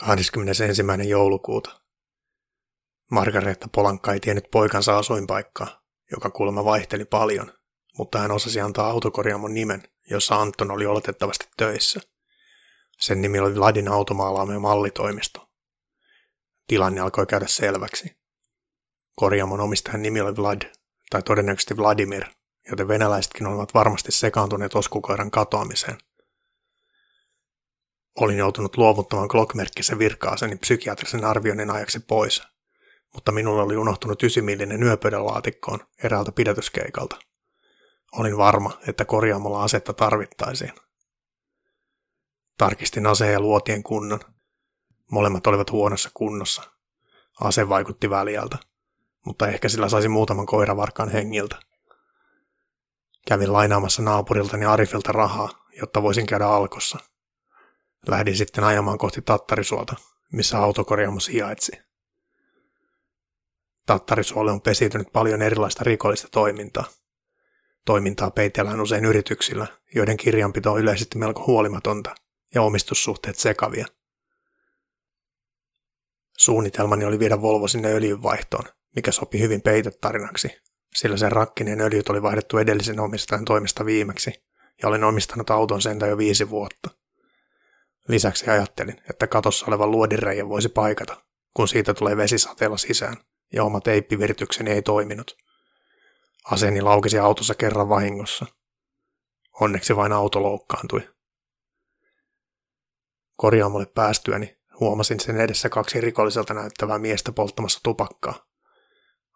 21. joulukuuta. Margaretta Polankka ei tiennyt poikansa asuinpaikkaa, joka kuulemma vaihteli paljon, mutta hän osasi antaa autokorjaamon nimen, jossa Anton oli oletettavasti töissä. Sen nimi oli Vladin automaalaamme mallitoimisto. Tilanne alkoi käydä selväksi. Korjaamon omistajan nimi oli Vlad, tai todennäköisesti Vladimir, joten venäläisetkin olivat varmasti sekaantuneet oskukoiran katoamiseen – Olin joutunut luovuttamaan Glockmerkkisen virkaaseni psykiatrisen arvioinnin ajaksi pois, mutta minulla oli unohtunut ysimillinen yöpöydän laatikkoon eräältä pidätyskeikalta. Olin varma, että korjaamolla asetta tarvittaisiin. Tarkistin aseen ja luotien kunnon. Molemmat olivat huonossa kunnossa. Ase vaikutti väliältä, mutta ehkä sillä saisi muutaman koiravarkaan hengiltä. Kävin lainaamassa naapuriltani Arifilta rahaa, jotta voisin käydä alkossa – Lähdin sitten ajamaan kohti Tattarisuota, missä autokorjaamo sijaitsi. Tattarisuolle on pesiytynyt paljon erilaista rikollista toimintaa. Toimintaa peitellään usein yrityksillä, joiden kirjanpito on yleisesti melko huolimatonta ja omistussuhteet sekavia. Suunnitelmani oli viedä Volvo sinne öljynvaihtoon, mikä sopi hyvin peitetarinaksi, sillä sen rakkineen öljyt oli vaihdettu edellisen omistajan toimesta viimeksi, ja olen omistanut auton sentä jo viisi vuotta. Lisäksi ajattelin, että katossa oleva luodinreijä voisi paikata, kun siitä tulee vesisateella sisään, ja oma teippivirtykseni ei toiminut. Aseni laukesi autossa kerran vahingossa. Onneksi vain auto loukkaantui. Korjaamolle päästyäni huomasin sen edessä kaksi rikolliselta näyttävää miestä polttamassa tupakkaa.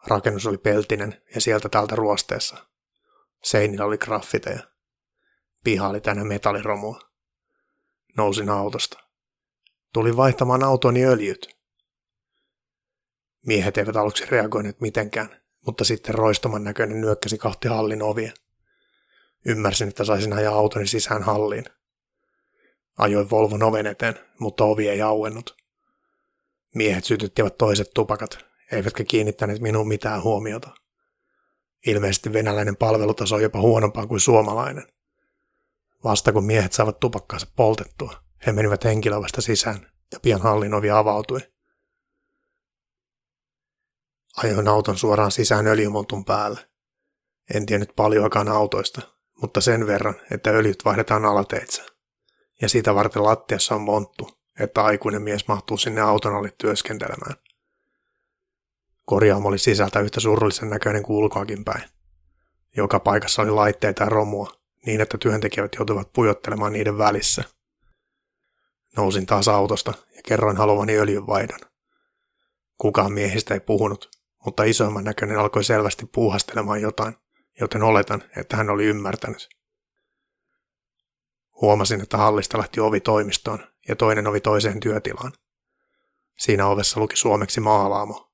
Rakennus oli peltinen ja sieltä täältä ruosteessa. Seinillä oli graffiteja. Piha oli tänne metalliromua. Nousin autosta. Tulin vaihtamaan autoni öljyt. Miehet eivät aluksi reagoineet mitenkään, mutta sitten roistoman näköinen nyökkäsi kahti hallin ovia. Ymmärsin, että saisin ajaa autoni sisään halliin. Ajoin Volvon oven eteen, mutta ovi ei auennut. Miehet sytyttivät toiset tupakat, eivätkä kiinnittäneet minuun mitään huomiota. Ilmeisesti venäläinen palvelutaso on jopa huonompaa kuin suomalainen. Vasta kun miehet saavat tupakkaansa poltettua, he menivät henkilövasta sisään ja pian hallin ovi avautui. Ajoin auton suoraan sisään öljymontun päälle. En tiennyt paljoakaan autoista, mutta sen verran, että öljyt vaihdetaan alateitse. Ja siitä varten lattiassa on monttu, että aikuinen mies mahtuu sinne auton alle työskentelemään. Korjaamo oli sisältä yhtä surullisen näköinen kuin ulkoakin päin. Joka paikassa oli laitteita ja romua, niin että työntekijät joutuivat pujottelemaan niiden välissä. Nousin taas autosta ja kerroin haluavani öljynvaihdon. Kukaan miehistä ei puhunut, mutta isoimman näköinen alkoi selvästi puuhastelemaan jotain, joten oletan, että hän oli ymmärtänyt. Huomasin, että hallista lähti ovi toimistoon ja toinen ovi toiseen työtilaan. Siinä ovessa luki suomeksi maalaamo.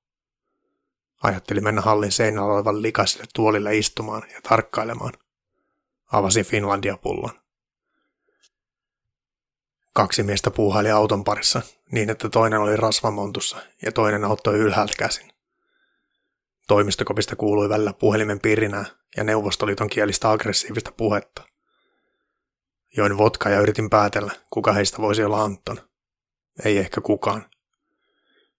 Ajattelin mennä hallin seinällä olevan likaiselle tuolille istumaan ja tarkkailemaan – Avasin Finlandia-pullon. Kaksi miestä puuhaili auton parissa niin, että toinen oli rasvamontussa ja toinen auttoi ylhäältä käsin. Toimistokopista kuului välillä puhelimen pirinää ja Neuvostoliiton kielistä aggressiivista puhetta. Join vodka ja yritin päätellä, kuka heistä voisi olla Anton. Ei ehkä kukaan.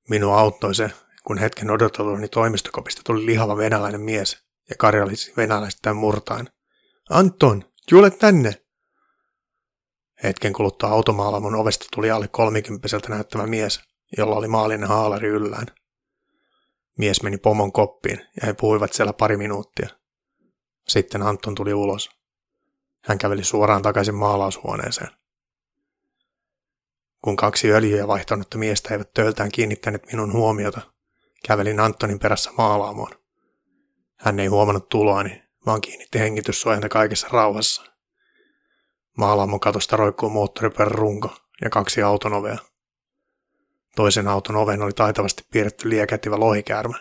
Minua auttoi se, kun hetken odoteluni toimistokopista tuli lihava venäläinen mies ja karjalisi venäläistä murtain – Anton, tule tänne! Hetken kuluttua automaalamon ovesta tuli alle kolmikymppiseltä näyttävä mies, jolla oli maallinen haalari yllään. Mies meni pomon koppiin ja he puhuivat siellä pari minuuttia. Sitten Anton tuli ulos. Hän käveli suoraan takaisin maalaushuoneeseen. Kun kaksi öljyjä vaihtanutta miestä eivät tööltään kiinnittäneet minun huomiota, kävelin Antonin perässä maalaamoon. Hän ei huomannut tuloani vaan kiinnitti hengityssuojanta kaikessa rauhassa. Maalaamon katosta roikkuu moottoripyörän runko ja kaksi auton ovea. Toisen auton oven oli taitavasti piirretty liekättivä lohikäärmä.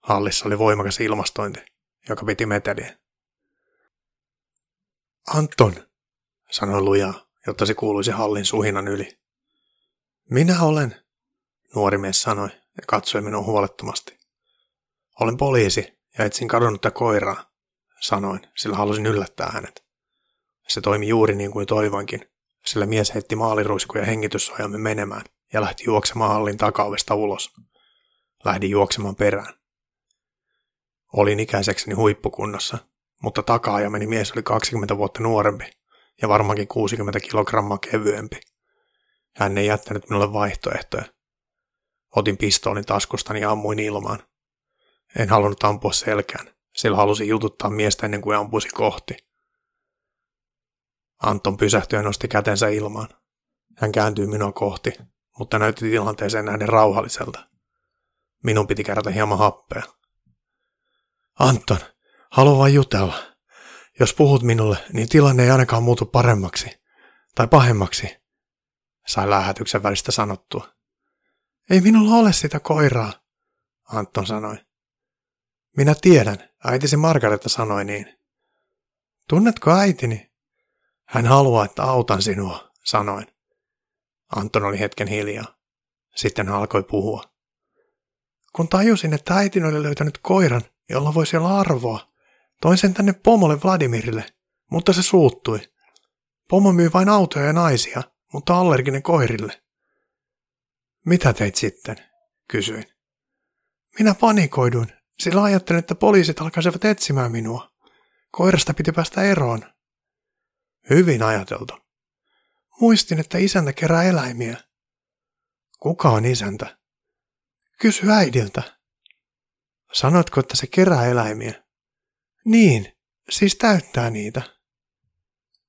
Hallissa oli voimakas ilmastointi, joka piti meteliä. Anton, sanoi lujaa, jotta se kuuluisi hallin suhinan yli. Minä olen, nuori mies sanoi ja katsoi minua huolettomasti. Olen poliisi ja etsin kadonnutta koiraa sanoin, sillä halusin yllättää hänet. Se toimi juuri niin kuin toivoinkin, sillä mies heitti maaliruiskuja hengityssuojamme menemään ja lähti juoksemaan hallin takaovesta ulos. Lähdin juoksemaan perään. Olin ikäisekseni huippukunnossa, mutta takaa meni mies oli 20 vuotta nuorempi ja varmaankin 60 kilogrammaa kevyempi. Hän ei jättänyt minulle vaihtoehtoja. Otin pistoolin taskustani ja ammuin ilmaan. En halunnut ampua selkään, sillä halusin jututtaa miestä ennen kuin ampuisi kohti. Anton pysähtyi ja nosti kätensä ilmaan. Hän kääntyi minua kohti, mutta näytti tilanteeseen nähden rauhalliselta. Minun piti kerätä hieman happea. Anton, haluan vain jutella. Jos puhut minulle, niin tilanne ei ainakaan muutu paremmaksi. Tai pahemmaksi, sai lähetyksen välistä sanottua. Ei minulla ole sitä koiraa, Anton sanoi. Minä tiedän, äitisi Margareta sanoi niin. Tunnetko äitini? Hän haluaa, että autan sinua, sanoin. Anton oli hetken hiljaa. Sitten hän alkoi puhua. Kun tajusin, että äitin oli löytänyt koiran, jolla voisi olla arvoa, toin sen tänne pomolle Vladimirille, mutta se suuttui. Pomo myy vain autoja ja naisia, mutta allerginen koirille. Mitä teit sitten? kysyin. Minä panikoiduin, sillä ajattelin, että poliisit alkaisivat etsimään minua. Koirasta piti päästä eroon. Hyvin ajateltu. Muistin, että isäntä kerää eläimiä. Kuka on isäntä? Kysy äidiltä. Sanoitko, että se kerää eläimiä? Niin, siis täyttää niitä.